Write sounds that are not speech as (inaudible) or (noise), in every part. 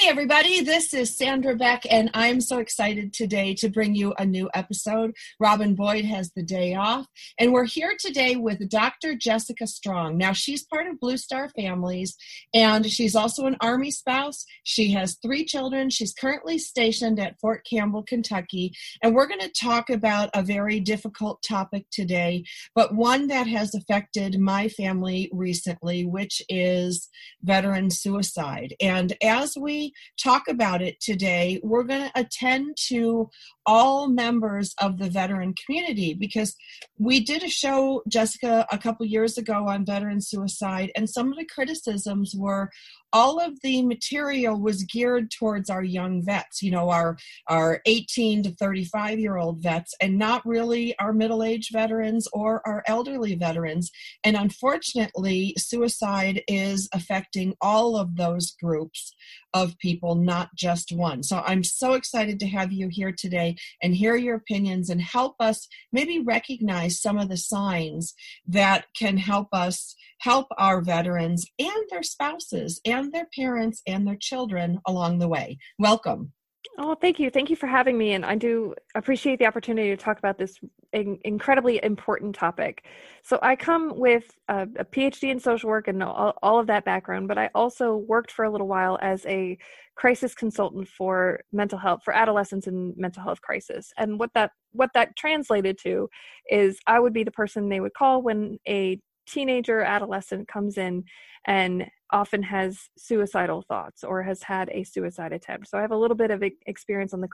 Hey, everybody, this is Sandra Beck, and I'm so excited today to bring you a new episode. Robin Boyd has the day off, and we're here today with Dr. Jessica Strong. Now, she's part of Blue Star Families, and she's also an Army spouse. She has three children. She's currently stationed at Fort Campbell, Kentucky, and we're going to talk about a very difficult topic today, but one that has affected my family recently, which is veteran suicide. And as we talk about it today, we're going to attend to all members of the veteran community because we did a show, Jessica, a couple years ago on veteran suicide, and some of the criticisms were all of the material was geared towards our young vets you know our our 18 to 35 year old vets and not really our middle aged veterans or our elderly veterans. And unfortunately suicide is affecting all of those groups of people not just one. So i'm so excited to have you here today and hear your opinions and help us maybe recognize some of the signs that can help us help our veterans and their spouses and their parents and their children along the way. Welcome. Oh, thank you. Thank you for having me. And I do appreciate the opportunity to talk about this in- incredibly important topic. So, I come with a, a PhD in social work and all, all, of that background, but I also worked for a little while as a crisis consultant for mental health, for adolescents in mental health crisis. And what that what that translated to is I would be the person they would call when a teenager adolescent comes in and often has suicidal thoughts or has had a suicide attempt. So i have a little bit of experience on the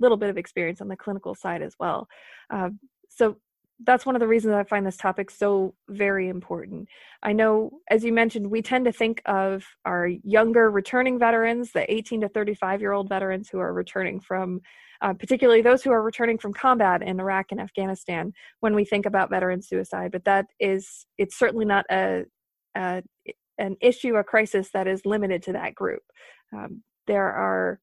little bit of experience on the clinical side as well. Uh, so that's one of the reasons I find this topic so very important. I know, as you mentioned, we tend to think of our younger returning veterans, the 18 to 35 year old veterans who are returning from uh, particularly those who are returning from combat in Iraq and Afghanistan, when we think about veteran suicide. But that is, it's certainly not a, a an issue, a crisis that is limited to that group. Um, there are,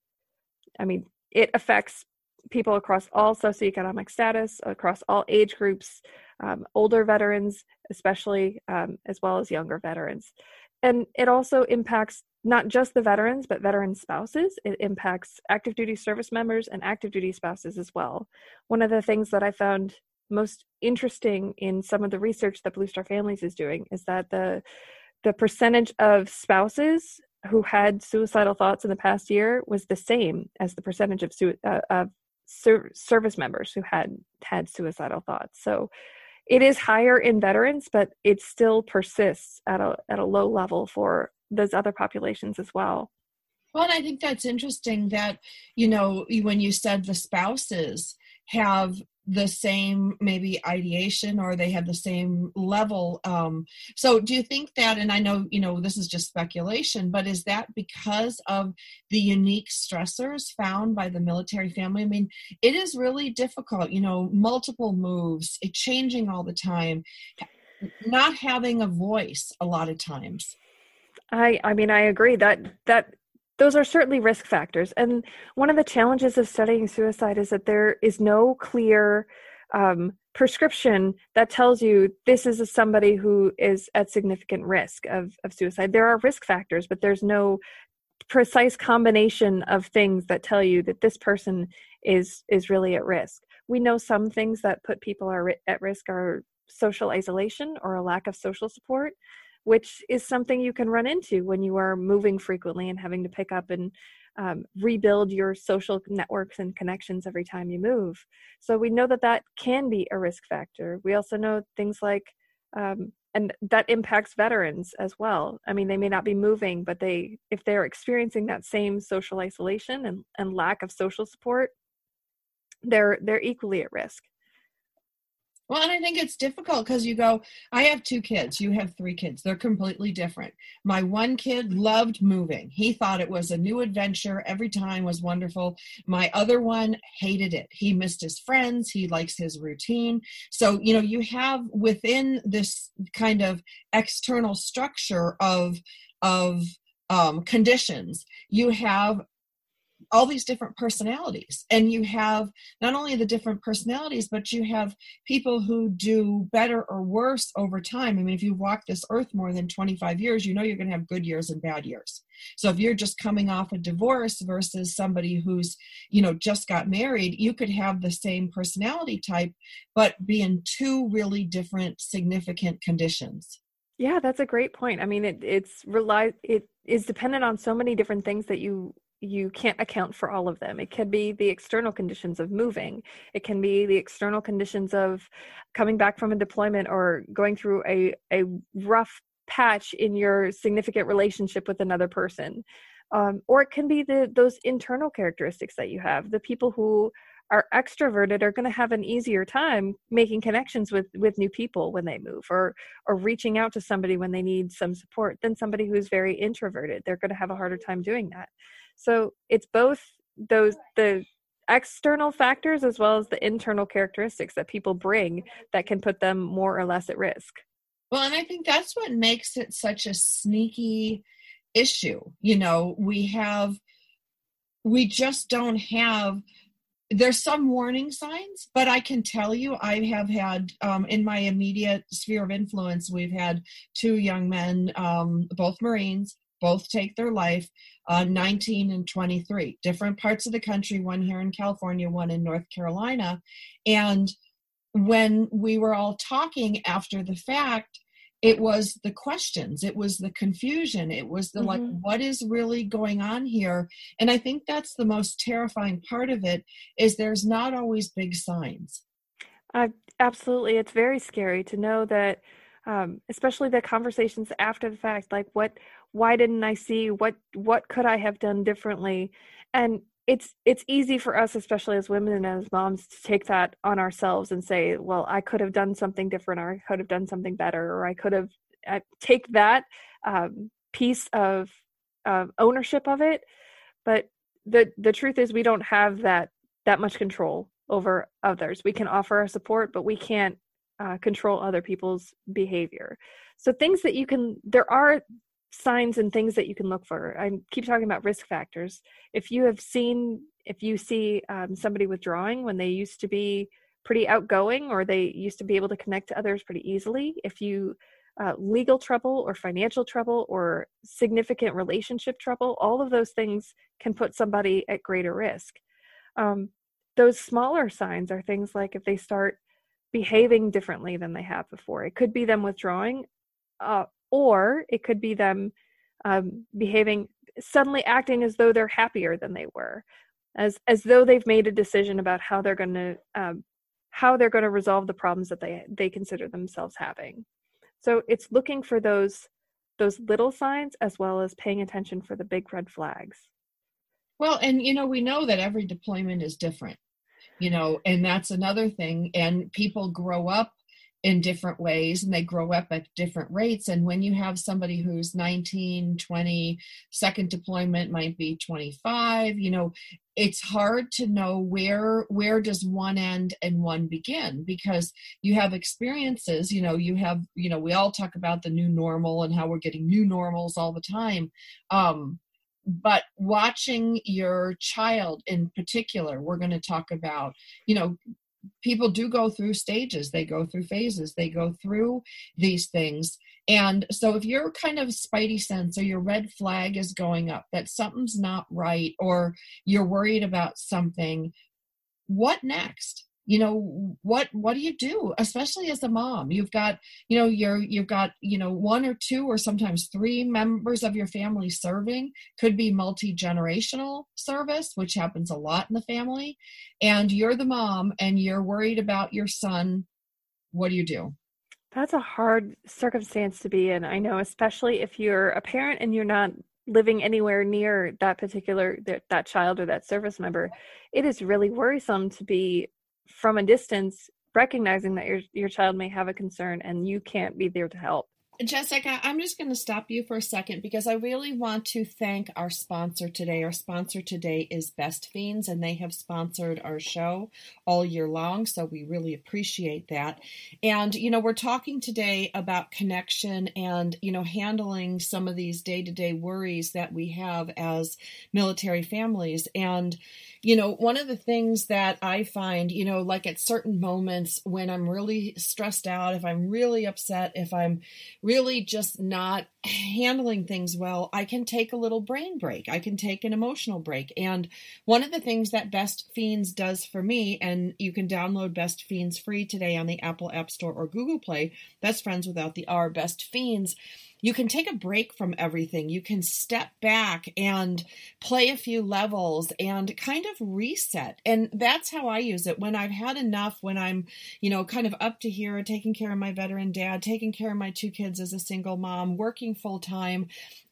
I mean, it affects people across all socioeconomic status, across all age groups, um, older veterans, especially, um, as well as younger veterans. And it also impacts not just the veterans, but veteran spouses. It impacts active duty service members and active duty spouses as well. One of the things that I found most interesting in some of the research that Blue Star Families is doing is that the the percentage of spouses who had suicidal thoughts in the past year was the same as the percentage of, uh, of ser- service members who had had suicidal thoughts. So it is higher in veterans, but it still persists at a at a low level for those other populations as well. Well, I think that's interesting that, you know, when you said the spouses have the same maybe ideation or they have the same level um so do you think that and i know you know this is just speculation but is that because of the unique stressors found by the military family? I mean it is really difficult you know multiple moves it changing all the time not having a voice a lot of times. I I mean I agree that that those are certainly risk factors. And one of the challenges of studying suicide is that there is no clear um, prescription that tells you this is somebody who is at significant risk of, of suicide. There are risk factors, but there's no precise combination of things that tell you that this person is is really at risk. We know some things that put people are at risk are social isolation or a lack of social support which is something you can run into when you are moving frequently and having to pick up and um, rebuild your social networks and connections every time you move. So we know that that can be a risk factor. We also know things like, um, and that impacts veterans as well. I mean, they may not be moving, but they, if they're experiencing that same social isolation and, and lack of social support, they're they're equally at risk. Well, and I think it's difficult because you go, I have two kids, you have three kids. They're completely different. My one kid loved moving. He thought it was a new adventure. Every time was wonderful. My other one hated it. He missed his friends. He likes his routine. So, you know, you have within this kind of external structure of, of, um, conditions, you have all these different personalities. And you have not only the different personalities but you have people who do better or worse over time. I mean if you walk this earth more than 25 years you know you're going to have good years and bad years. So if you're just coming off a divorce versus somebody who's you know just got married you could have the same personality type but be in two really different significant conditions. Yeah that's a great point. I mean it it's rely it is dependent on so many different things that you you can't account for all of them. It can be the external conditions of moving. It can be the external conditions of coming back from a deployment or going through a, a rough patch in your significant relationship with another person. Um, or it can be the those internal characteristics that you have. The people who are extroverted are going to have an easier time making connections with with new people when they move or or reaching out to somebody when they need some support than somebody who's very introverted they're going to have a harder time doing that so it's both those the external factors as well as the internal characteristics that people bring that can put them more or less at risk. Well, and I think that's what makes it such a sneaky issue. You know, we have, we just don't have, there's some warning signs, but I can tell you, I have had um, in my immediate sphere of influence, we've had two young men, um, both Marines, both take their life uh, 19 and 23 different parts of the country one here in california one in north carolina. And when we were all talking after the fact it was the questions it was the confusion it was the mm-hmm. like what is really going on here? And i think that's the most terrifying part of it is there's not always big signs. Uh, absolutely. It's very scary to know that um, especially the conversations after the fact like what why didn't i see? What what could i have done differently? And it's it's easy for us especially as women and as moms to take that on ourselves and say well i could have done something different or i could have done something better or i could have uh, take that um, piece of uh, ownership of it. But the the truth is we don't have that that much control over others. We can offer our support but we can't uh, control other people's behavior. So things that you can, there are signs and things that you can look for. I keep talking about risk factors. If you have seen, if you see um, somebody withdrawing when they used to be pretty outgoing or they used to be able to connect to others pretty easily, if you uh, legal trouble or financial trouble or significant relationship trouble, all of those things can put somebody at greater risk. Um, those smaller signs are things like if they start behaving differently than they have before. It could be them withdrawing, uh, or it could be them um, behaving suddenly acting as though they're happier than they were, as as though they've made a decision about how they're going to um, how they're going to resolve the problems that they they consider themselves having. So it's looking for those those little signs as well as paying attention for the big red flags. Well, and you know, we know that every deployment is different you know and that's another thing and people grow up in different ways and they grow up at different rates. And when you have somebody who's 19 20 second deployment might be 25 you know it's hard to know where where does one end and one begin because you have experiences you know you have you know we all talk about the new normal and how we're getting new normals all the time. Um but watching your child in particular we're going to talk about you know people do go through stages. They go through phases. They go through these things. And so if your kind of spidey sense or your red flag is going up that something's not right or you're worried about something what next you know what what do you do especially as a mom? You've got you know you're you've got you know one or two or sometimes three members of your family serving. Could be multi-generational service which happens a lot in the family. And you're the mom and you're worried about your son. What do you do? That's a hard circumstance to be in i know especially if you're a parent and you're not living anywhere near that particular that, that child or that service member. It is really worrisome to be from a distance recognizing that your your child may have a concern and you can't be there to help Jessica, I'm just going to stop you for a second because I really want to thank our sponsor today. Our sponsor today is Best Fiends, and they have sponsored our show all year long. So we really appreciate that. And, you know, we're talking today about connection and, you know, handling some of these day to day worries that we have as military families. And, you know, one of the things that I find, you know, like at certain moments when I'm really stressed out, if I'm really upset, if I'm really just not handling things well, I can take a little brain break. I can take an emotional break. And one of the things that Best Fiends does for me, and you can download Best Fiends free today on the Apple App Store or Google Play, Best Friends Without the R, Best Fiends you can take a break from everything. You can step back and play a few levels and kind of reset. And that's how I use it when I've had enough, when I'm, you know, kind of up to here, taking care of my veteran dad, taking care of my two kids as a single mom, working full time.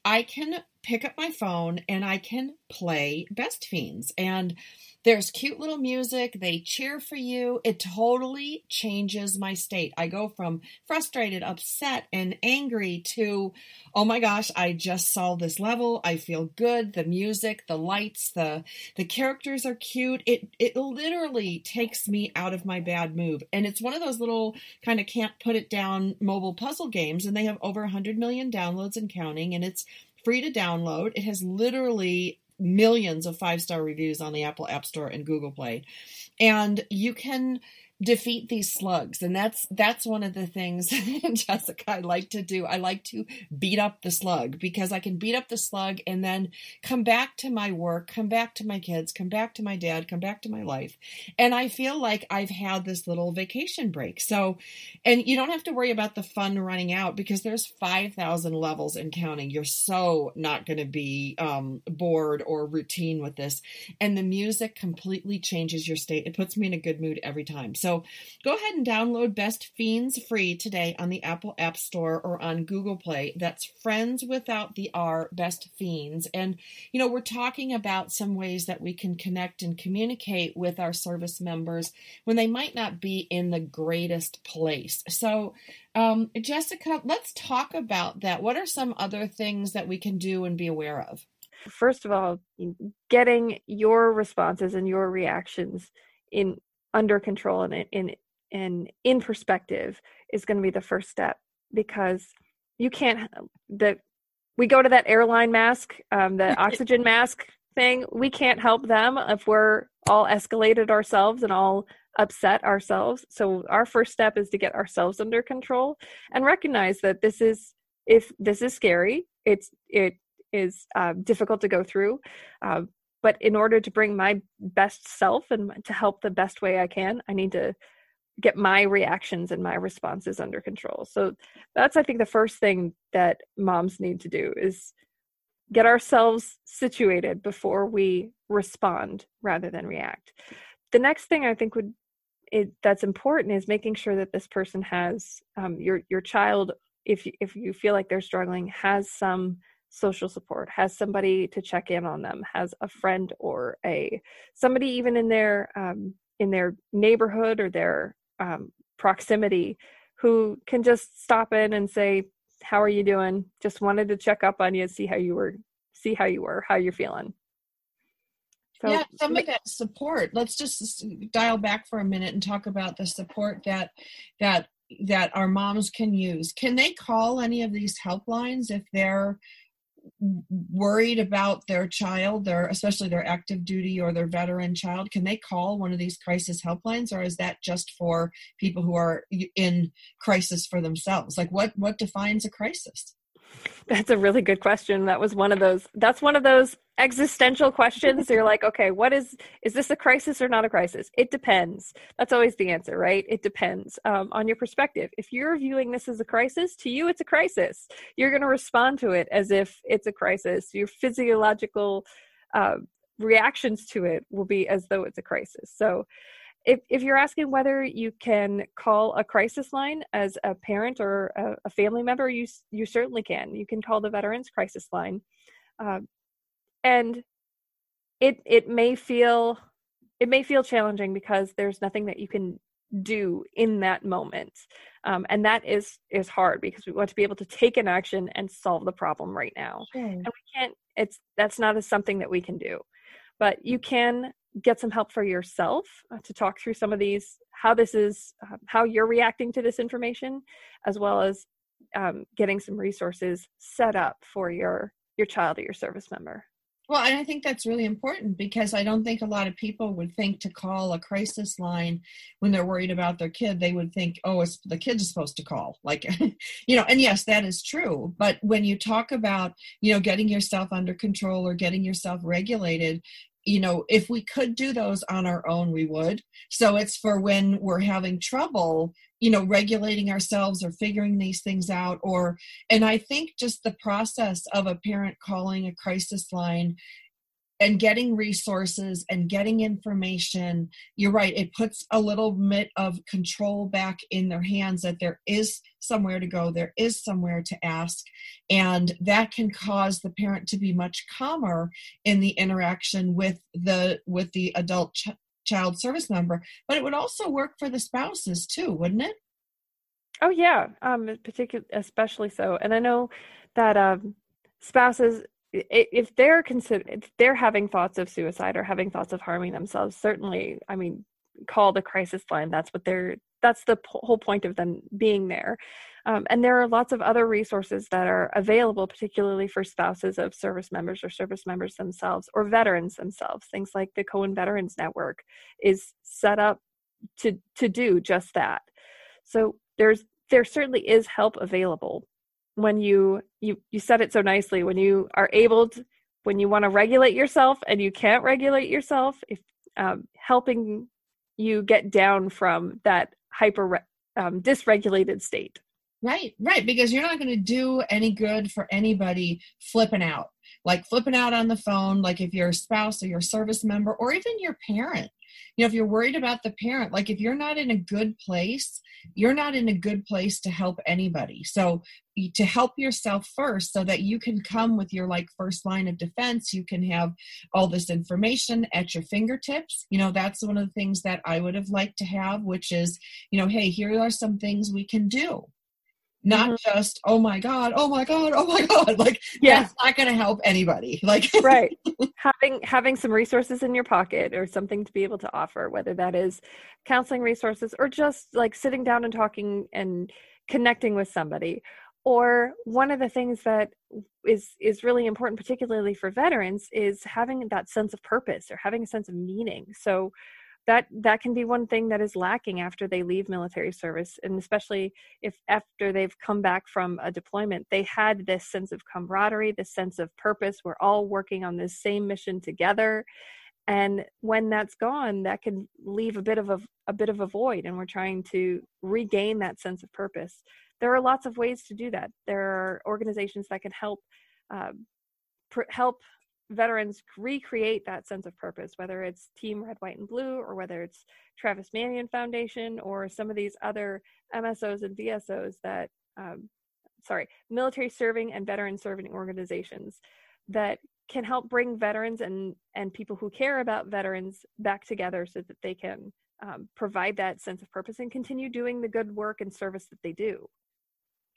I can pick up my phone and I can play Best Fiends. And there's cute little music. They cheer for you. It totally changes my state. I go from frustrated, upset, and angry to, oh my gosh, I just saw this level. I feel good. The music, the lights, the the characters are cute. It it literally takes me out of my bad mood. And it's one of those little kind of can't put it down mobile puzzle games. And they have over 100 million downloads and counting. And it's free to download. It has literally millions of five star reviews on the Apple App Store and Google Play. And you can defeat these slugs. And that's that's one of the things (laughs) jessica i like to do. I like to beat up the slug because i can beat up the slug and then come back to my work come back to my kids come back to my dad come back to my life. And i feel like i've had this little vacation break. So and you don't have to worry about the fun running out because there's 5000 levels and counting. You're so not going to be um, bored or routine with this. And the music completely changes your state. It puts me in a good mood every time. So so go ahead and download Best Fiends free today on the Apple App Store or on Google Play. That's Friends Without the R, Best Fiends. And, you know, we're talking about some ways that we can connect and communicate with our service members when they might not be in the greatest place. So, um, Jessica, let's talk about that. What are some other things that we can do and be aware of? First of all, getting your responses and your reactions in under control and in and in perspective is going to be the first step because you can't the we go to that airline mask um, the (laughs) oxygen mask thing we can't help them if we're all escalated ourselves and all upset ourselves. So our first step is to get ourselves under control and recognize that this is if this is scary it's it is uh, difficult to go through. Uh, but in order to bring my best self and to help the best way i can i need to get my reactions and my responses under control. So that's i think the first thing that moms need to do is get ourselves situated before we respond rather than react. The next thing i think would it, that's important is making sure that this person has um, your your child if if you feel like they're struggling has some social support has somebody to check in on them has a friend or a somebody even in their um, in their neighborhood or their um, proximity who can just stop in and say how are you doing? Just wanted to check up on you see how you were see how you were how you're feeling. So, yeah some of that support. Let's just dial back for a minute and talk about the support that that that our moms can use. Can they call any of these helplines if they're worried about their child, their especially their active duty or their veteran child, can they call one of these crisis helplines, or is that just for people who are in crisis for themselves? Like, what what defines a crisis? That's a really good question. That was one of those. That's one of those existential questions. You're like, okay, what is is this a crisis or not a crisis? It depends. That's always the answer, right? It depends um, on your perspective. If you're viewing this as a crisis, to you it's a crisis. You're going to respond to it as if it's a crisis. Your physiological uh, reactions to it will be as though it's a crisis. So if, if you're asking whether you can call a crisis line as a parent or a, a family member, you you certainly can. You can call the Veterans Crisis Line, uh, and it it may feel it may feel challenging because there's nothing that you can do in that moment. Um, and that is is hard because we want to be able to take an action and solve the problem right now. Sure. and we can't it's that's not a, something that we can do. But you can get some help for yourself uh, to talk through some of these how this is uh, how you're reacting to this information as well as um, getting some resources set up for your your child or your service member well, and I think that's really important because I don't think a lot of people would think to call a crisis line when they're worried about their kid. They would think, oh, it's the kids is supposed to call. Like, (laughs) you know, and yes, that is true. But when you talk about, you know, getting yourself under control or getting yourself regulated, you know, if we could do those on our own, we would. So it's for when we're having trouble, you know, regulating ourselves or figuring these things out. Or, and I think just the process of a parent calling a crisis line and getting resources and getting information you're right it puts a little bit of control back in their hands that there is somewhere to go there is somewhere to ask and that can cause the parent to be much calmer in the interaction with the with the adult ch- child service member but it would also work for the spouses too wouldn't it? Oh yeah um particular especially so and i know that um spouses if they're consider if they're having thoughts of suicide or having thoughts of harming themselves certainly i mean call the crisis line. That's what they're that's the p- whole point of them being there. Um, and there are lots of other resources that are available particularly for spouses of service members or service members themselves or veterans themselves. Things like the cohen veterans network is set up to to do just that. So there's there certainly is help available when you you you said it so nicely when you are able to when you want to regulate yourself and you can't regulate yourself if um, helping you get down from that hyper um, dysregulated state. Right right because you're not going to do any good for anybody flipping out. Like flipping out on the phone like if you're a spouse or your service member or even your parent. You know if you're worried about the parent like if you're not in a good place you're not in a good place to help anybody. So to help yourself first so that you can come with your like first line of defense. You can have all this information at your fingertips. You know that's one of the things that i would have liked to have which is you know hey here are some things we can do. Not mm-hmm. just oh my god oh my god oh my (laughs) god like yeah. that's not going to help anybody (laughs) like right. Having having some resources in your pocket or something to be able to offer whether that is counseling resources or just like sitting down and talking and connecting with somebody or one of the things that is is really important particularly for veterans is having that sense of purpose or having a sense of meaning. So that that can be one thing that is lacking after they leave military service and especially if after they've come back from a deployment they had this sense of camaraderie this sense of purpose. We're all working on this same mission together. And when that's gone that can leave a bit of a, a bit of a void and we're trying to regain that sense of purpose there are lots of ways to do that there are organizations that can help uh, pr- help veterans recreate that sense of purpose, whether it's Team Red, White, and Blue, or whether it's Travis Manion Foundation, or some of these other MSOs and VSOs that, um, sorry, military serving and veteran serving organizations that can help bring veterans and and people who care about veterans back together so that they can um, provide that sense of purpose and continue doing the good work and service that they do.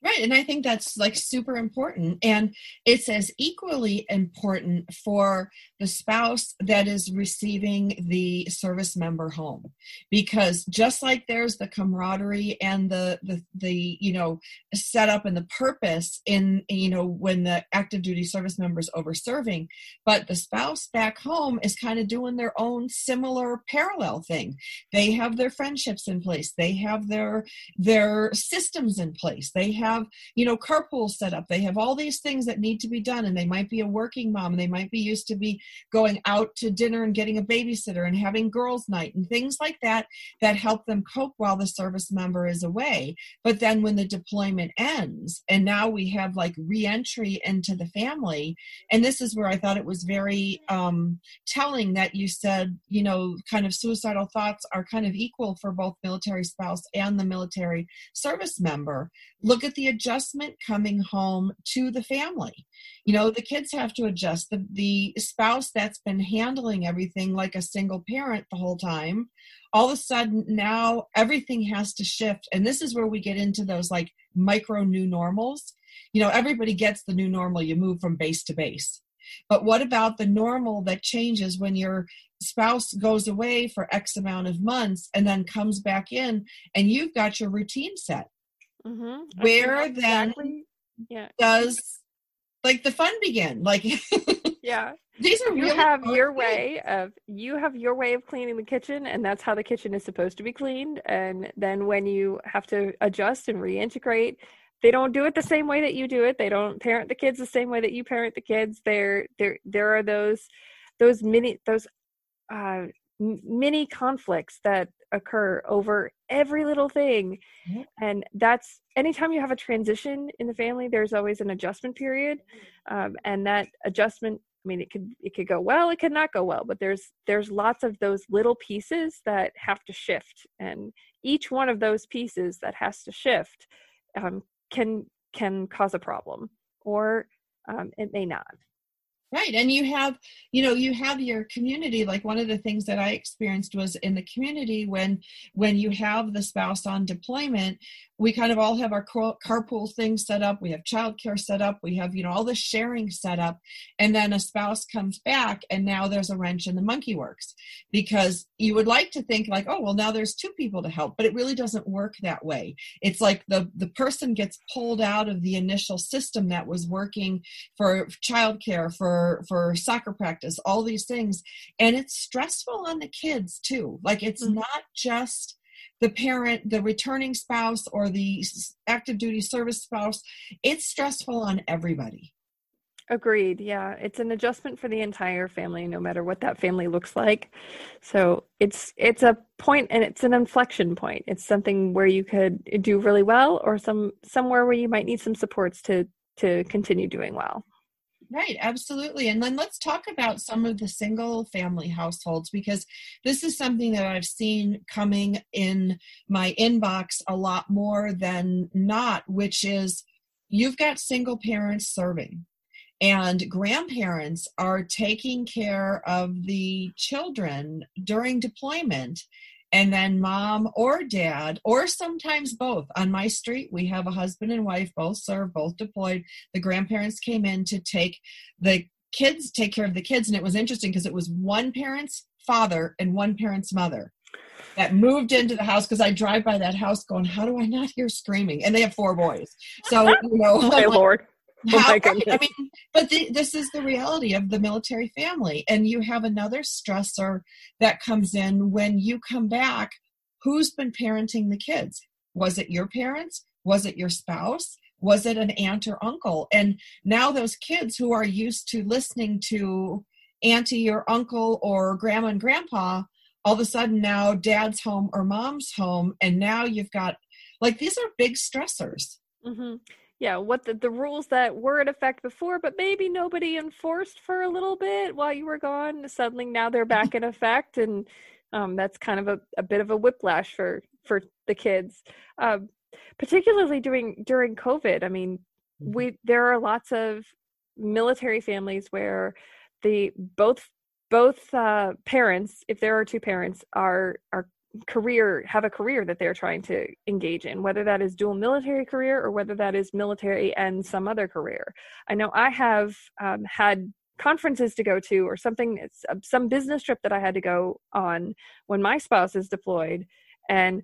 Right. And I think that's like super important. And it's as equally important for the spouse that is receiving the service member home. Because just like there's the camaraderie and the the, the you know setup and the purpose in you know when the active duty service member is over serving, but the spouse back home is kind of doing their own similar parallel thing. They have their friendships in place, they have their their systems in place, they have have you know carpool set up. They have all these things that need to be done and they might be a working mom and they might be used to be going out to dinner and getting a babysitter and having girls night and things like that that help them cope while the service member is away. But then when the deployment ends and now we have like reentry into the family and this is where i thought it was very um, telling that you said you know kind of suicidal thoughts are kind of equal for both military spouse and the military service member. Look at the the adjustment coming home to the family. You know, the kids have to adjust. The, the spouse that's been handling everything like a single parent the whole time, all of a sudden now everything has to shift. And this is where we get into those like micro new normals. You know, everybody gets the new normal. You move from base to base. But what about the normal that changes when your spouse goes away for X amount of months and then comes back in and you've got your routine set? Mm-hmm. Where then yeah. does like the fun begin? Like, (laughs) yeah. These are you have your way of you have your way of cleaning the kitchen and that's how the kitchen is supposed to be cleaned and then when you have to adjust and reintegrate they don't do it the same way that you do it they don't parent the kids the same way that you parent the kids there there there are those those mini those uh mini conflicts that occur over every little thing. Mm-hmm. and that's anytime you have a transition in the family there's always an adjustment period. Um, and that adjustment i mean it could it could go well it could not go well but there's there's lots of those little pieces that have to shift. And each one of those pieces that has to shift um, can can cause a problem or um, it may not right. And you have you know you have your community. Like one of the things that i experienced was in the community when when you have the spouse on deployment we kind of all have our carpool thing set up. We have childcare set up. We have you know all the sharing set up. And then a spouse comes back and now there's a wrench in the monkey works because you would like to think like oh well now there's two people to help but it really doesn't work that way. It's like the the person gets pulled out of the initial system that was working for childcare for for soccer practice all these things and it's stressful on the kids too like it's mm-hmm. not just the parent, the returning spouse, or the active duty service spouse, it's stressful on everybody. Agreed. Yeah. It's an adjustment for the entire family, no matter what that family looks like. So it's it's a point and it's an inflection point. It's something where you could do really well or some somewhere where you might need some supports to to continue doing well. Right, absolutely. And then let's talk about some of the single family households because this is something that I've seen coming in my inbox a lot more than not, which is you've got single parents serving and grandparents are taking care of the children during deployment and then mom or dad or sometimes both on my street we have a husband and wife both serve both deployed the grandparents came in to take the kids take care of the kids and it was interesting because it was one parent's father and one parent's mother that moved into the house because I drive by that house going, how do I not hear screaming? And they have four boys. So, you know, oh, (laughs) my Lord. (laughs) Oh my goodness. I mean, but the, this is the reality of the military family. And you have another stressor that comes in when you come back. Who's been parenting the kids? Was it your parents? Was it your spouse? Was it an aunt or uncle? And now those kids who are used to listening to auntie or uncle or grandma and grandpa, all of a sudden now dad's home or mom's home. And now you've got like these are big stressors. Mm-hmm yeah, what the, the rules that were in effect before, but maybe nobody enforced for a little bit while you were gone. Suddenly now they're back in effect, and um, that's kind of a, a bit of a whiplash for for the kids, um, particularly during during COVID. I mean, mm-hmm. we there are lots of military families where the both both uh, parents, if there are two parents, are are career have a career that they're trying to engage in whether that is dual military career or whether that is military and some other career. I know i have um, had conferences to go to or something uh, some business trip that i had to go on when my spouse is deployed and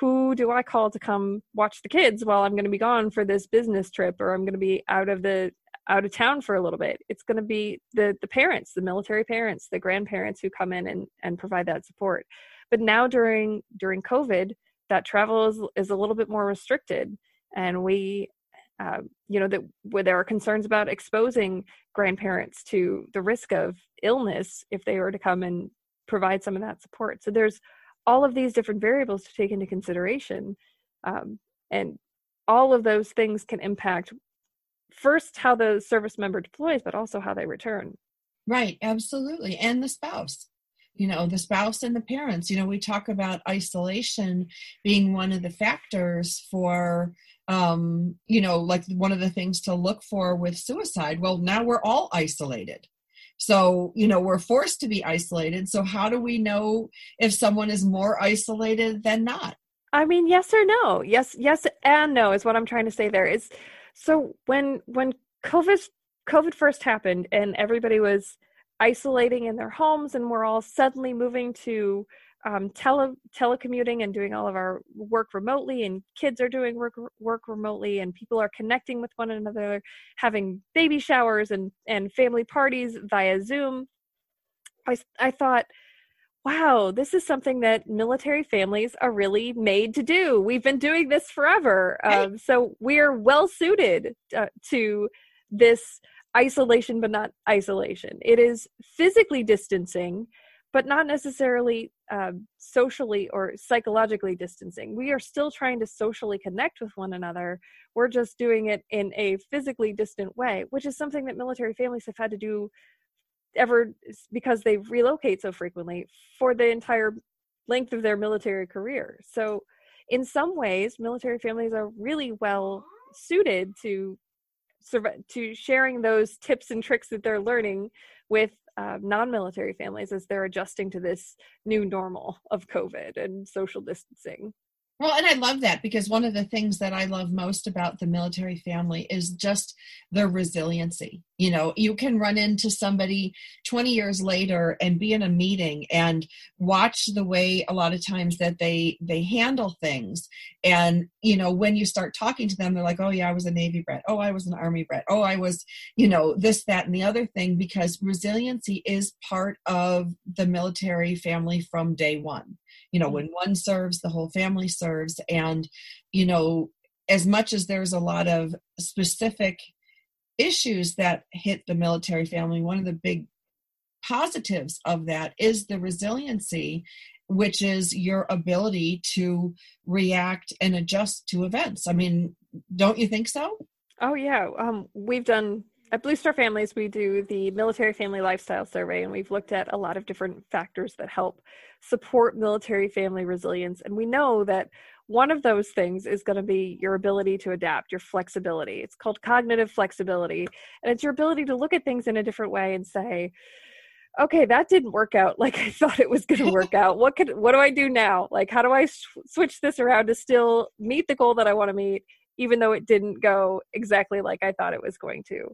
who do i call to come watch the kids while i'm going to be gone for this business trip or i'm going to be out of the out of town for a little bit? It's going to be the the parents the military parents the grandparents who come in and and provide that support but now during during covid that travel is, is a little bit more restricted. And we uh, you know that where there are concerns about exposing grandparents to the risk of illness if they were to come and provide some of that support. So there's all of these different variables to take into consideration um, and all of those things can impact first how the service member deploys but also how they return. Right. Absolutely. And the spouse you know the spouse and the parents. You know we talk about isolation being one of the factors for um you know like one of the things to look for with suicide. Well now we're all isolated. So you know we're forced to be isolated. So how do we know if someone is more isolated than not? I mean yes or no. Yes yes and no is what i'm trying to say there. Is so when when covid covid first happened and everybody was isolating in their homes and we're all suddenly moving to um, tele telecommuting and doing all of our work remotely and kids are doing work work remotely and people are connecting with one another having baby showers and and family parties via zoom. I i thought wow this is something that military families are really made to do. We've been doing this forever. Um, so we're well suited uh, to this isolation but not isolation. It is physically distancing but not necessarily um, socially or psychologically distancing. We are still trying to socially connect with one another. We're just doing it in a physically distant way which is something that military families have had to do ever because they relocate so frequently for the entire length of their military career. So in some ways military families are really well suited to to sharing those tips and tricks that they're learning with uh, non-military families as they're adjusting to this new normal of covid and social distancing well, and I love that because one of the things that I love most about the military family is just their resiliency. You know, you can run into somebody 20 years later and be in a meeting and watch the way a lot of times that they they handle things and you know, when you start talking to them they're like, "Oh yeah, I was a Navy brat. Oh, I was an Army brat. Oh, I was, you know, this that and the other thing because resiliency is part of the military family from day 1 you know when one serves the whole family serves. And you know as much as there's a lot of specific issues that hit the military family one of the big positives of that is the resiliency which is your ability to react and adjust to events. I mean don't you think so? Oh yeah. Um, we've done at Blue Star Families, we do the military family lifestyle survey, and we've looked at a lot of different factors that help support military family resilience. And we know that one of those things is going to be your ability to adapt, your flexibility. It's called cognitive flexibility, and it's your ability to look at things in a different way and say, okay that didn't work out like i (laughs) thought it was going to work out what could what do i do now like how do i sw- switch this around to still meet the goal that i want to meet even though it didn't go exactly like i thought it was going to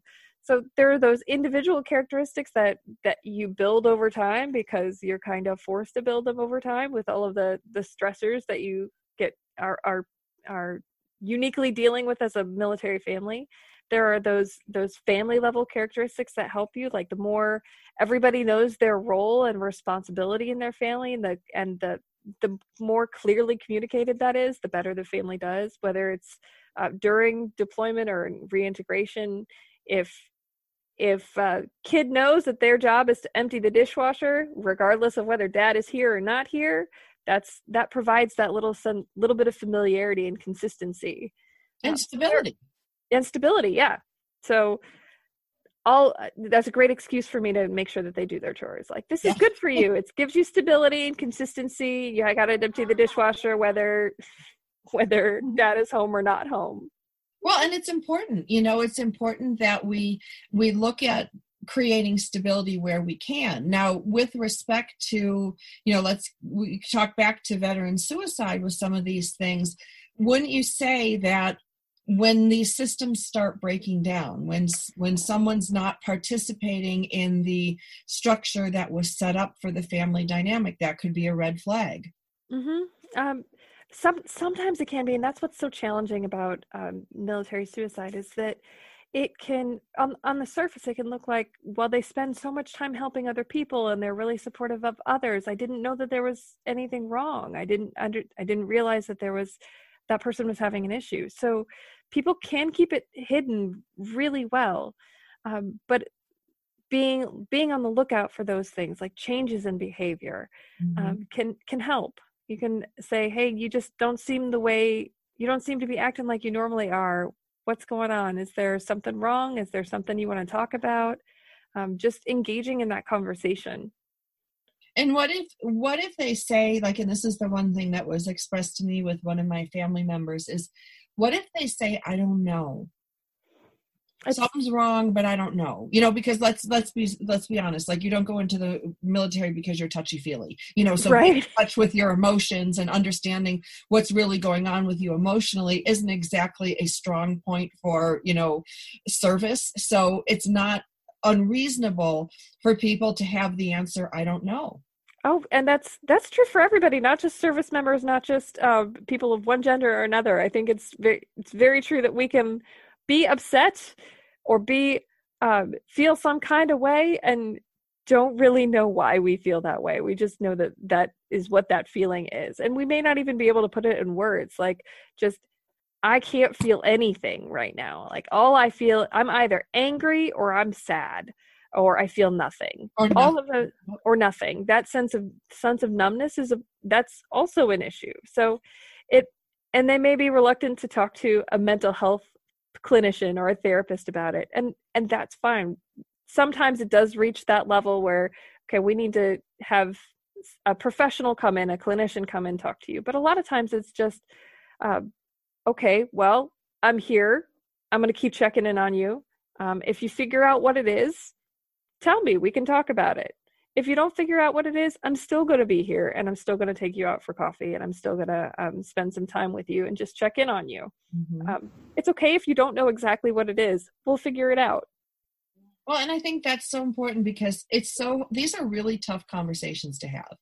so there are those individual characteristics that that you build over time because you're kind of forced to build them over time with all of the the stressors that you get are are are uniquely dealing with as a military family. There are those those family level characteristics that help you like the more everybody knows their role and responsibility in their family and the and the the more clearly communicated that is the better the family does. Whether it's uh, during deployment or reintegration if if a kid knows that their job is to empty the dishwasher regardless of whether dad is here or not here that's that provides that little some little bit of familiarity and consistency. And uh, stability. And stability yeah. So all uh, that's a great excuse for me to make sure that they do their chores. Like this is good for (laughs) you. It gives you stability and consistency. Yeah i gotta empty the dishwasher whether (laughs) whether mm-hmm. dad is home or not home well and it's important you know it's important that we we look at creating stability where we can. Now with respect to you know let's we talk back to veteran suicide with some of these things. Wouldn't you say that when these systems start breaking down when when someone's not participating in the structure that was set up for the family dynamic that could be a red flag? Mm-hmm. um, some sometimes it can be and that's what's so challenging about um, military suicide is that it can on, on the surface it can look like well they spend so much time helping other people and they're really supportive of others. I didn't know that there was anything wrong. I didn't under i didn't realize that there was that person was having an issue. So people can keep it hidden really well um, but being being on the lookout for those things like changes in behavior mm-hmm. um, can can help you can say hey you just don't seem the way you don't seem to be acting like you normally are. What's going on? Is there something wrong? Is there something you want to talk about? Um, just engaging in that conversation. And what if what if they say like and this is the one thing that was expressed to me with one of my family members is what if they say I don't know? Something's wrong but i don't know you know because let's let's be let's be honest like you don't go into the military because you're touchy feely you know so right. being touch with your emotions and understanding what's really going on with you emotionally isn't exactly a strong point for you know service so it's not unreasonable for people to have the answer i don't know Oh, and that's that's true for everybody, not just service members, not just uh, people of one gender or another. I think it's very it's very true that we can be upset or be um, feel some kind of way and don't really know why we feel that way. We just know that that is what that feeling is. And we may not even be able to put it in words. Like, just, I can't feel anything right now. Like, all I feel, I'm either angry or I'm sad or I feel nothing. Or nothing. Of the, or nothing. That sense of, sense of numbness is a, that's also an issue. So it, and they may be reluctant to talk to a mental health clinician or a therapist about it and and that's fine. Sometimes it does reach that level where okay we need to have a professional come in a clinician come and talk to you. But a lot of times it's just uh, okay well i'm here. I'm going to keep checking in on you. Um, if you figure out what it is tell me we can talk about it if you don't figure out what it is, I'm still going to be here and I'm still going to take you out for coffee and I'm still going to um, spend some time with you and just check in on you. Mm-hmm. Um, it's okay if you don't know exactly what it is, we'll figure it out. Well, and I think that's so important because it's so, these are really tough conversations to have.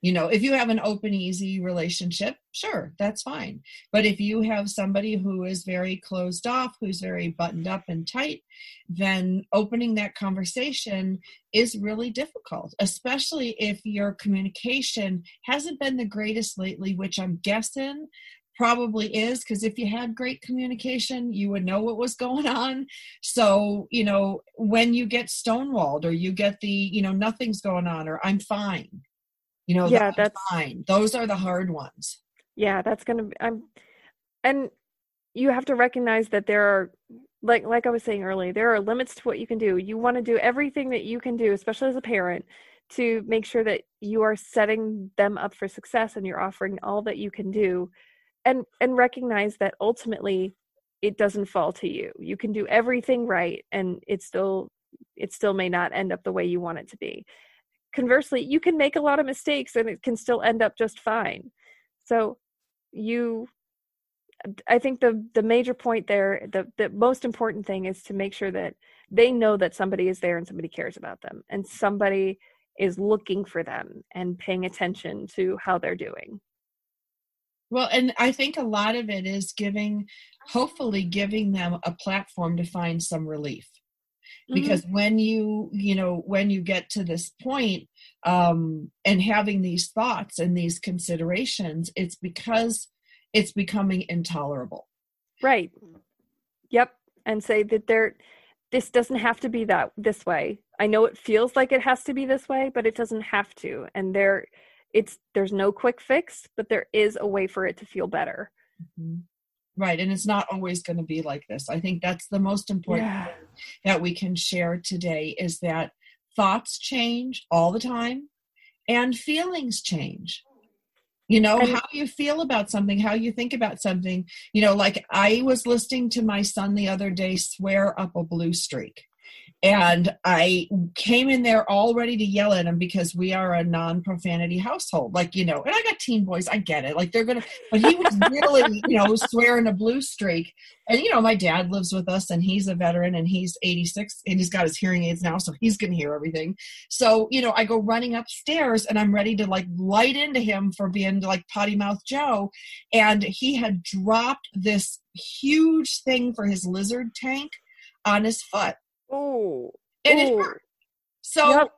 You know, if you have an open, easy relationship, sure, that's fine. But if you have somebody who is very closed off, who's very buttoned up and tight, then opening that conversation is really difficult, especially if your communication hasn't been the greatest lately, which I'm guessing probably is because if you had great communication you would know what was going on so you know when you get stonewalled or you get the you know nothing's going on or i'm fine you know yeah that's fine. Those are the hard ones. Yeah that's gonna be i'm and you have to recognize that there are like like i was saying earlier there are limits to what you can do. You want to do everything that you can do especially as a parent to make sure that you are setting them up for success and you're offering all that you can do and and recognize that ultimately it doesn't fall to you. You can do everything right and it still it still may not end up the way you want it to be conversely you can make a lot of mistakes and it can still end up just fine so you i think the the major point there the the most important thing is to make sure that they know that somebody is there and somebody cares about them and somebody is looking for them and paying attention to how they're doing well and i think a lot of it is giving hopefully giving them a platform to find some relief. Because mm-hmm. when you you know when you get to this point um and having these thoughts and these considerations it's because it's becoming intolerable. Right. Yep. And say that there this doesn't have to be that this way. I know it feels like it has to be this way but it doesn't have to. And there it's there's no quick fix but there is a way for it to feel better. Mm-hmm. Right. And it's not always going to be like this. I think that's the most important yeah. thing that we can share today is that thoughts change all the time and feelings change. You know, and, how you feel about something, how you think about something. You know, like I was listening to my son the other day swear up a blue streak and I came in there all ready to yell at him because we are a non profanity household. Like, you know, and I got teen boys, I get it. Like, they're going to, but he was really, you know, swearing a blue streak. And, you know, my dad lives with us and he's a veteran and he's 86 and he's got his hearing aids now, so he's going to hear everything. So, you know, I go running upstairs and I'm ready to like light into him for being like potty mouth Joe. And he had dropped this huge thing for his lizard tank on his foot Oh. And it hurt. So yep.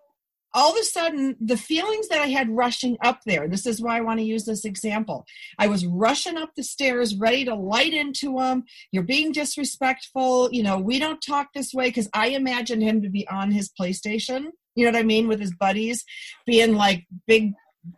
all of a sudden, the feelings that I had rushing up there, this is why I want to use this example. I was rushing up the stairs, ready to light into him. You're being disrespectful. You know, we don't talk this way because I imagined him to be on his PlayStation. You know what I mean? With his buddies being like big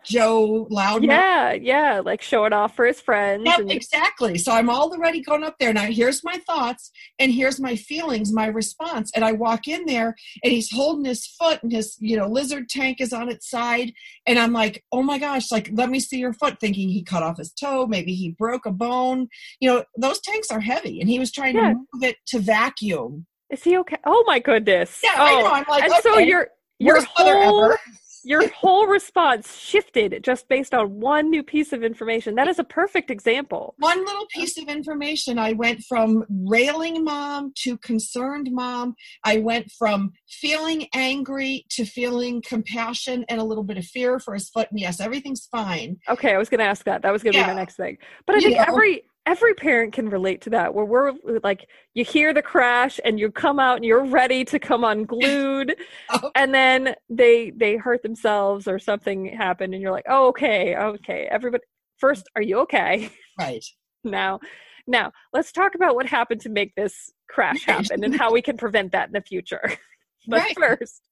Joe Loudon. Yeah, yeah, like showing off for his friends. Yep, and- exactly. So I'm all already going up there. Now here's my thoughts and here's my feelings, my response. And I walk in there and he's holding his foot and his, you know, lizard tank is on its side. And I'm like, oh my gosh, like let me see your foot, thinking he cut off his toe, maybe he broke a bone. You know, those tanks are heavy and he was trying Yeah. to move it to vacuum. Is he okay? Oh my goodness. Yeah, oh. I know. Oh, I'm like, and okay, so your your whole ever. Your whole response shifted just based on one new piece of information. That is a perfect example. one little piece of information i went from railing mom to concerned mom i went from feeling angry to feeling compassion and a little bit of fear for his foot and yes everything's fine Okay, I was going to ask that. That was going to be my next thing. But I think every every parent can relate to that where we're like you hear the crash and you come out and you're ready to come unglued (laughs) Oh. and then they they hurt themselves or something happened and you're like, "Oh, okay. Okay. Everybody first, are you okay?" right (laughs) now now let's talk about what happened to make this crash happen and how we can prevent that in the future (laughs) but right first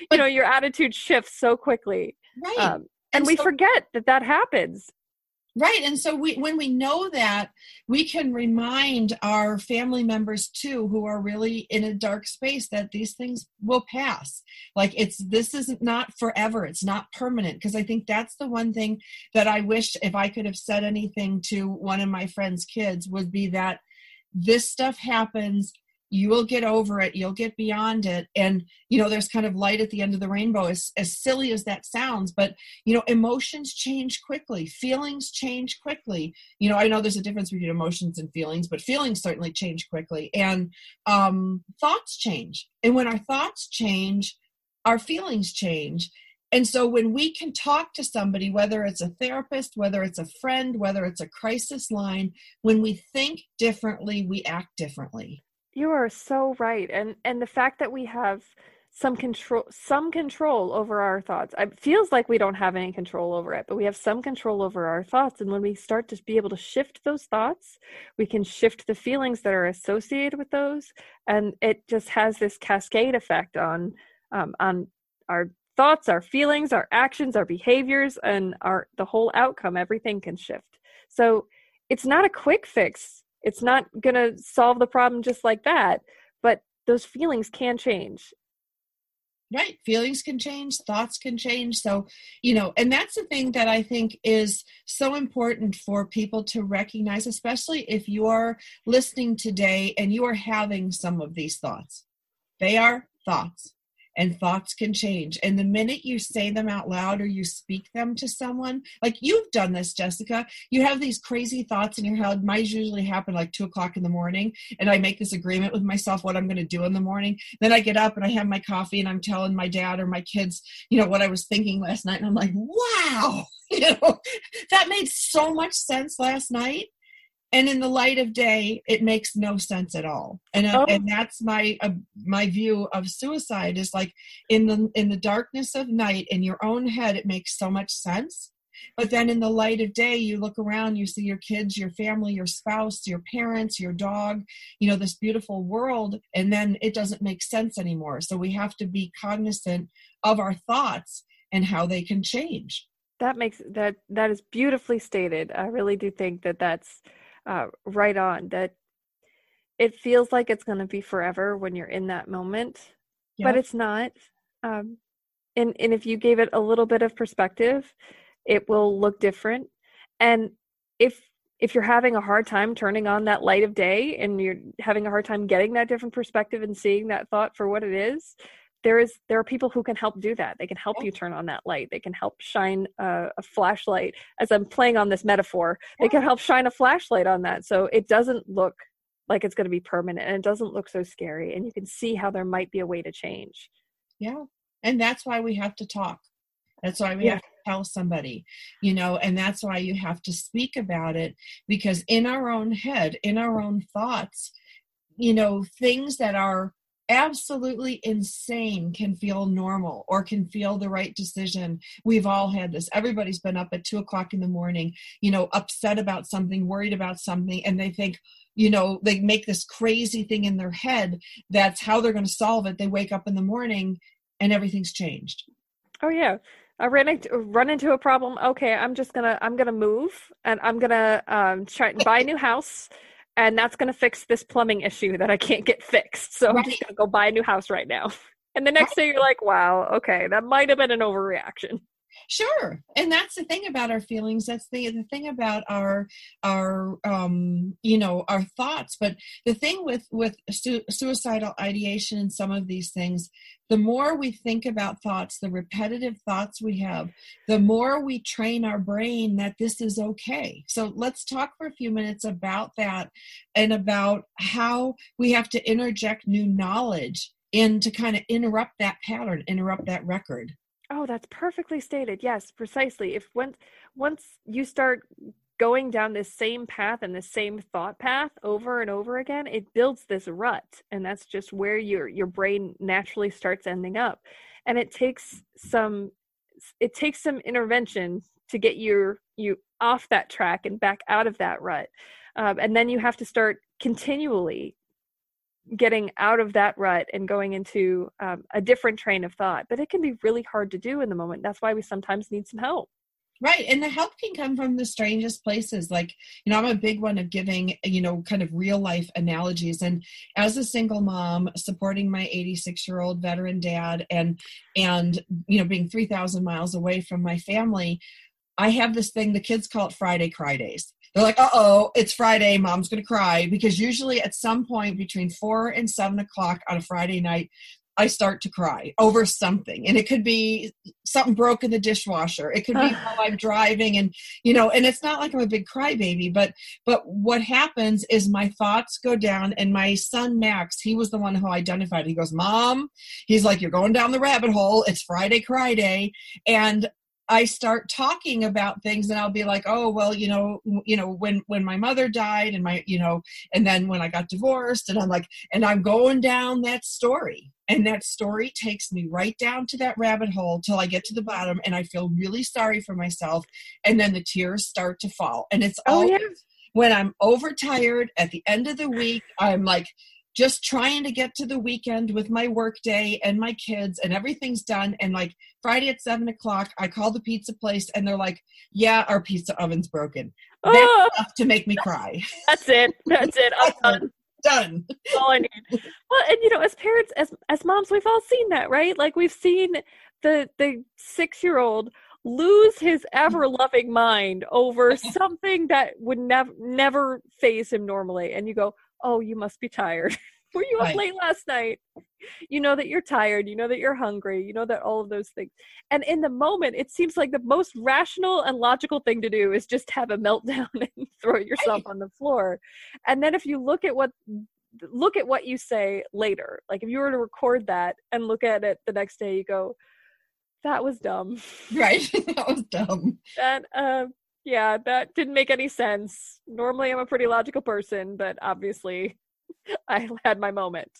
you But- know your attitude shifts so quickly right um, and, we so- forget that that happens Right. And so we when we know that, we can remind our family members too who are really in a dark space that these things will pass. Like it's this isn't not forever. It's not permanent. Because I think that's the one thing that I wish if I could have said anything to one of my friends' kids would be that this stuff happens you will get over it you'll get beyond it. And you know there's kind of light at the end of the rainbow as, as silly as that sounds but you know emotions change quickly feelings change quickly. You know i know there's a difference between emotions and feelings but feelings certainly change quickly and um, thoughts change. And when our thoughts change our feelings change. And so when we can talk to somebody whether it's a therapist whether it's a friend whether it's a crisis line when we think differently we act differently You are so right. And and the fact that we have some control some control over our thoughts. It feels like we don't have any control over it, but we have some control over our thoughts and when we start to be able to shift those thoughts, we can shift the feelings that are associated with those and it just has this cascade effect on um, on our thoughts, our feelings, our actions, our behaviors and our the whole outcome everything can shift. So it's not a quick fix it's not going to solve the problem just like that but those feelings can change. Right feelings can change thoughts can change so you know and that's the thing that i think is so important for people to recognize especially if you are listening today and you are having some of these thoughts. They are thoughts and thoughts can change and the minute you say them out loud or you speak them to someone like you've done this jessica you have these crazy thoughts in your head mine usually happen like two o'clock in the morning and i make this agreement with myself what i'm going to do in the morning then I get up and I have my coffee and I'm telling my dad or my kids, you know, what I was thinking last night. And I'm like, wow, (laughs) you know, that made so much sense last night. And in the light of day, it makes no sense at all. And uh, Oh. and that's my uh, my view of suicide is like in the in the darkness of night in your own head, it makes so much sense. But then in the light of day, you look around, you see your kids, your family, your spouse, your parents, your dog, you know this beautiful world and then it doesn't make sense anymore so we have to be cognizant of our thoughts and how they can change that makes that that is beautifully stated i really do think that that's uh, right on that it feels like it's going to be forever when you're in that moment but it's not um, and and if you gave it a little bit of perspective it will look different. And if if you're having a hard time turning on that light of day and you're having a hard time getting that different perspective and seeing that thought for what it is there is there are people who can help do that. They can help you turn on that light. They can help shine a, a flashlight. As i'm playing on this metaphor they can help shine a flashlight on that. So it doesn't look like it's going to be permanent and it doesn't look so scary and you can see how there might be a way to change. Yeah. And that's why we have to talk. That's why we Yeah. have to tell somebody you know and that's why you have to speak about it because in our own head in our own thoughts you know things that are absolutely insane can feel normal or can feel the right decision. We've all had this. Everybody's been up at two o'clock in the morning you know upset about something worried about something and they think you know they make this crazy thing in their head that's how they're going to solve it. They wake up in the morning and everything's changed. Oh yeah. I ran into run into a problem. Okay, I'm just gonna I'm gonna move and I'm gonna um, try buy a new house, and that's gonna fix this plumbing issue that I can't get fixed. So right. I'm just gonna go buy a new house right now. And the next day you're like, wow, okay, that might have been an overreaction. Sure, and that's the thing about our feelings. That's the the thing about our our um, you know our thoughts. But the thing with with su- suicidal ideation and some of these things, the more we think about thoughts, the repetitive thoughts we have, the more we train our brain that this is okay. So let's talk for a few minutes about that and about how we have to interject new knowledge in to kind of interrupt that pattern, interrupt that record. Oh, that's perfectly stated. Yes, precisely. If once once you start going down this same path and the same thought path over and over again, it builds this rut, and that's just where your your brain naturally starts ending up. And it takes some it takes some intervention to get your you off that track and back out of that rut. Um, and then you have to start continually getting out of that rut and going into um, a different train of thought. But it can be really hard to do in the moment. That's why we sometimes need some help. Right. And the help can come from the strangest places. Like, you know, I'm a big one of giving, you know, kind of real life analogies. And as a single mom supporting my 86 year old veteran dad and, and, you know, being 3,000 miles away from my family, I have this thing, the kids call it Friday Cry Days they're like, uh oh, it's Friday, mom's gonna cry. Because usually at some point between four and seven o'clock on a Friday night, I start to cry over something. And it could be something broke in the dishwasher. It could be while I'm driving and you know, and it's not like I'm a big crybaby, but but what happens is my thoughts go down and my son Max, he was the one who identified. He goes, Mom, he's like, You're going down the rabbit hole. It's Friday cry day. And I start talking about things and I'll be like, oh, well, you know, you know, when, when my mother died and my, you know, and then when I got divorced and I'm like, and I'm going down that story and that story takes me right down to that rabbit hole till I get to the bottom and I feel really sorry for myself. And then the tears start to fall and it's oh, yeah. when I'm overtired at the end of the week, I'm like, just trying to get to the weekend with my work day and my kids and everything's done. And like friday at seven o'clock i call the pizza place and they're like yeah our pizza oven's broken. That's oh, enough to make me cry. that's it. That's it. I'm done. (laughs) Done. That's all i need. Well and you know as parents as as moms we've all seen that right? Like we've seen the the six year old lose his ever loving mind over something that would never never phase him normally. And you go oh, you must be tired. (laughs) Were you up right. late last night? You know that you're tired. You know that you're hungry. You know that all of those things. And in the moment, it seems like the most rational and logical thing to do is just have a (laughs) meltdown and throw yourself right. on the floor. And then if you look at what look at what you say later, like if you were to record that and look at it the next day, you go, "That was dumb." Right. (laughs) that was dumb. That uh, yeah, that didn't make any sense. Normally, I'm a pretty logical person, but obviously, (laughs) I had my moment.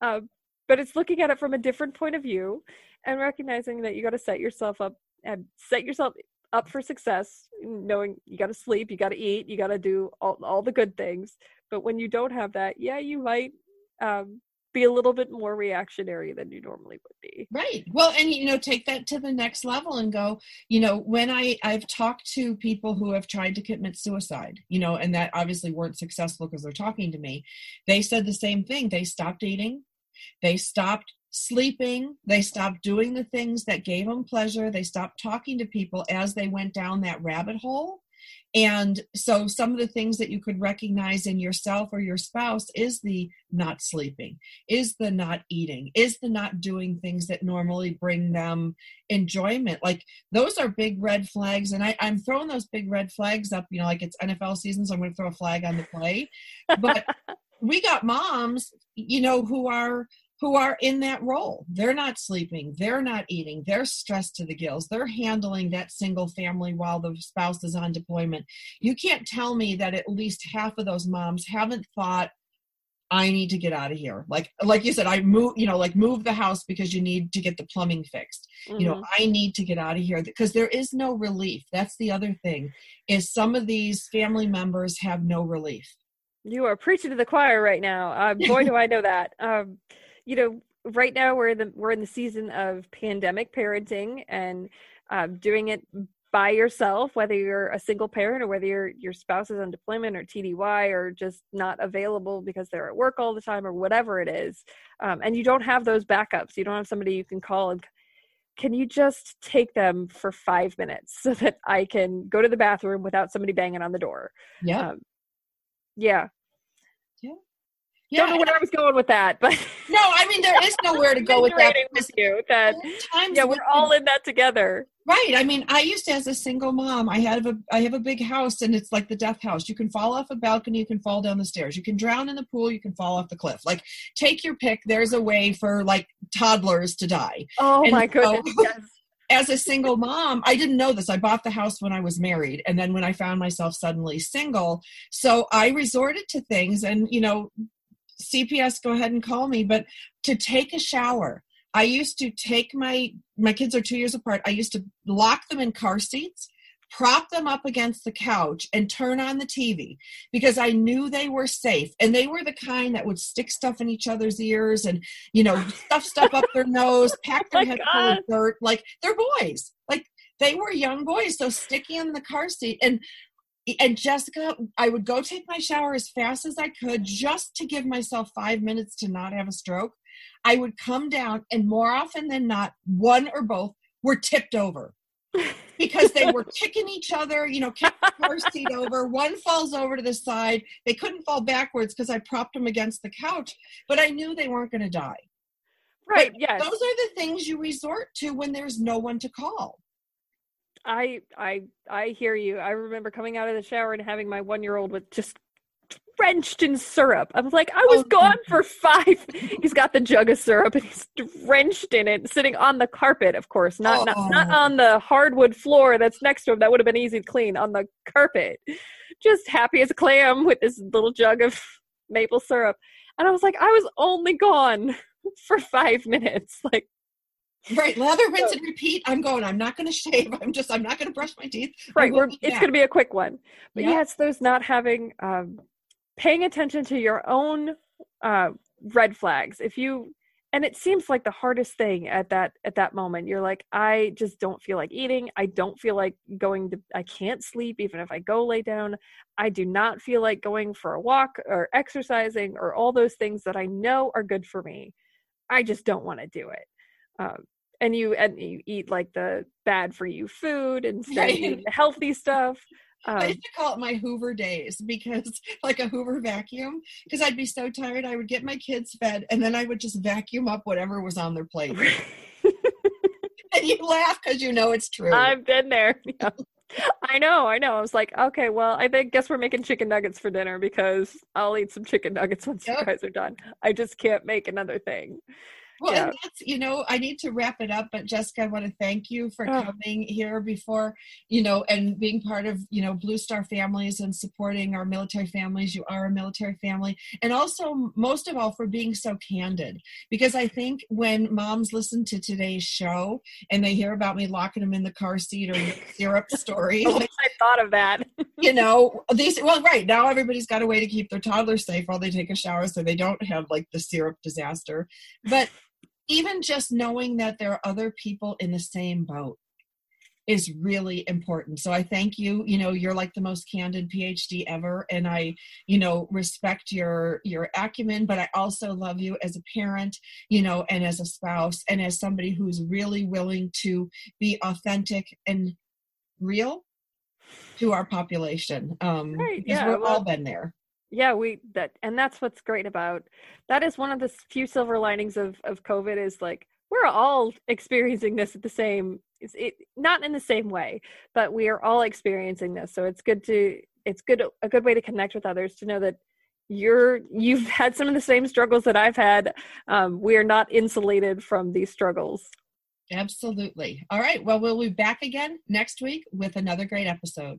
Uh, but it's looking at it from a different point of view and recognizing that you got to set yourself up and set yourself up for success, knowing you got to sleep, you got to eat, you got to do all, all the good things. But when you don't have that, yeah, you might um, be a little bit more reactionary than you normally would be. Right. Well and you know take that to the next level and go you know when i i've talked to people who have tried to commit suicide you know and that obviously weren't successful because they're talking to me they said the same thing. They stopped eating they stopped sleeping they stopped doing the things that gave them pleasure they stopped talking to people as they went down that rabbit hole and so, some of the things that you could recognize in yourself or your spouse is the not sleeping, is the not eating, is the not doing things that normally bring them enjoyment. Like, those are big red flags. And I, I'm throwing those big red flags up, you know, like it's NFL season, so I'm going to throw a flag on the play. But (laughs) we got moms, you know, who are who are in that role. They're not sleeping, they're not eating, they're stressed to the gills, they're handling that single family while the spouse is on deployment. You can't tell me that at least half of those moms haven't thought, I need to get out of here. Like like you said, I move, you know, like move the house because you need to get the plumbing fixed. Mm-hmm. You know, mm-hmm. I need to get out of here because there is no relief. That's the other thing is some of these family members have no relief. You are preaching to the choir right now. Uh, boy, do I know that. Um, you know, right now we're in the we're in the season of pandemic parenting, and um, doing it by yourself, whether you're a single parent or whether your your spouse is on deployment or TDY or just not available because they're at work all the time or whatever it is, um, and you don't have those backups, you don't have somebody you can call and can you just take them for five minutes so that I can go to the bathroom without somebody banging on the door? Yeah. Um, yeah. Yeah. Don't know where I was going with that, but no, I mean there is nowhere to (laughs) go with that. With you, that yeah, we're all in that together. Right. I mean, I used to as a single mom, I have a I have a big house and it's like the death house. You can fall off a balcony, you can fall down the stairs, you can drown in the pool, you can fall off the cliff. Like take your pick. There's a way for like toddlers to die. Oh and my goodness. So, (laughs) yes. As a single mom, I didn't know this. I bought the house when I was married. And then when I found myself suddenly single, so I resorted to things and, you know, CPS, go ahead and call me, but to take a shower. I used to take my my kids are 2 years apart. I used to lock them in car seats, prop them up against the couch and turn on the TV because I knew they were safe. And they were the kind that would stick stuff in each other's ears and, you know, stuff stuff up their nose, (laughs) oh pack their oh head full of dirt. Like they're boys. Like they were young boys. So sticky in the car seat. And and Jessica, I would go take my shower as fast as I could just to give myself five minutes to not have a stroke. I would come down, and more often than not, one or both were tipped over (laughs) because they were kicking each other, you know, kick the car seat over. One falls over to the side. They couldn't fall backwards because I propped them against the couch, but I knew they weren't going to die. Right. Yeah. Those are the things you resort to when there's no one to call. I I I hear you. I remember coming out of the shower and having my one year old with just drenched in syrup. I was like, I was oh, gone for five. (laughs) He's got the jug of syrup and he's drenched in it, sitting on the carpet, of course, not, oh. not not oh. on the hardwood floor that's next to him. That would have been easy to clean on the carpet. Just happy as a clam with this little jug of maple syrup. And I was like, I was only gone (laughs) for five minutes. Like Right, lather, rinse, and repeat. I'm going. I'm not going to shave. I'm just. I'm not going to brush my teeth. Right, we're, it's going to be a quick one. But yeah. yes, those not having, um, paying attention to your own uh, red flags. If you, and it seems like the hardest thing at that at that moment. You're like, I just don't feel like eating. I don't feel like going to. I can't sleep even if I go lay down. I do not feel like going for a walk or exercising or all those things that I know are good for me. I just don't want to do it. Um, and you and you eat like the bad for you food instead of eating the healthy stuff. (laughs) Um, I used to call it my Hoover days because, (laughs) like a Hoover vacuum, because I'd be so tired. I would get my kids fed, and then I would just vacuum up whatever was on their plate. (laughs) and you laugh because you know it's true. I've been there. Yeah. I know, I know. I was like, okay, well, I think guess we're making chicken nuggets for dinner because I'll eat some chicken nuggets once yep. you guys are done. I just can't make another thing. Well, yeah. and that's, you know, I need to wrap it up, but Jessica, I want to thank you for oh. coming here before, you know, and being part of, you know, Blue Star families and supporting our military families. You are a military family. And also, most of all, for being so candid. Because I think when moms listen to today's show and they hear about me locking them in the car seat or (laughs) syrup story, like, I thought of that. (laughs) you know, (laughs) these, well, right now everybody's got a way to keep their toddlers safe while they take a shower so they don't have like the syrup disaster. But even just knowing that there are other people in the same boat is really important. So I thank you. You know, you're like the most candid PhD ever and I, you know, respect your your acumen, but I also love you as a parent, you know, and as a spouse and as somebody who's really willing to be authentic and real to our population. Um right, yeah, we've well, all been there yeah we that and that's what's great about that is one of the few silver linings of of covid is like we're all experiencing this at the same it not in the same way but we are all experiencing this. So it's good to it's good a good way to connect with others to know that you're you've (laughs) had some of the same struggles that i've had. Um, we are not insulated from these struggles. Absolutely. All right. Well we'll be back again next week with another great episode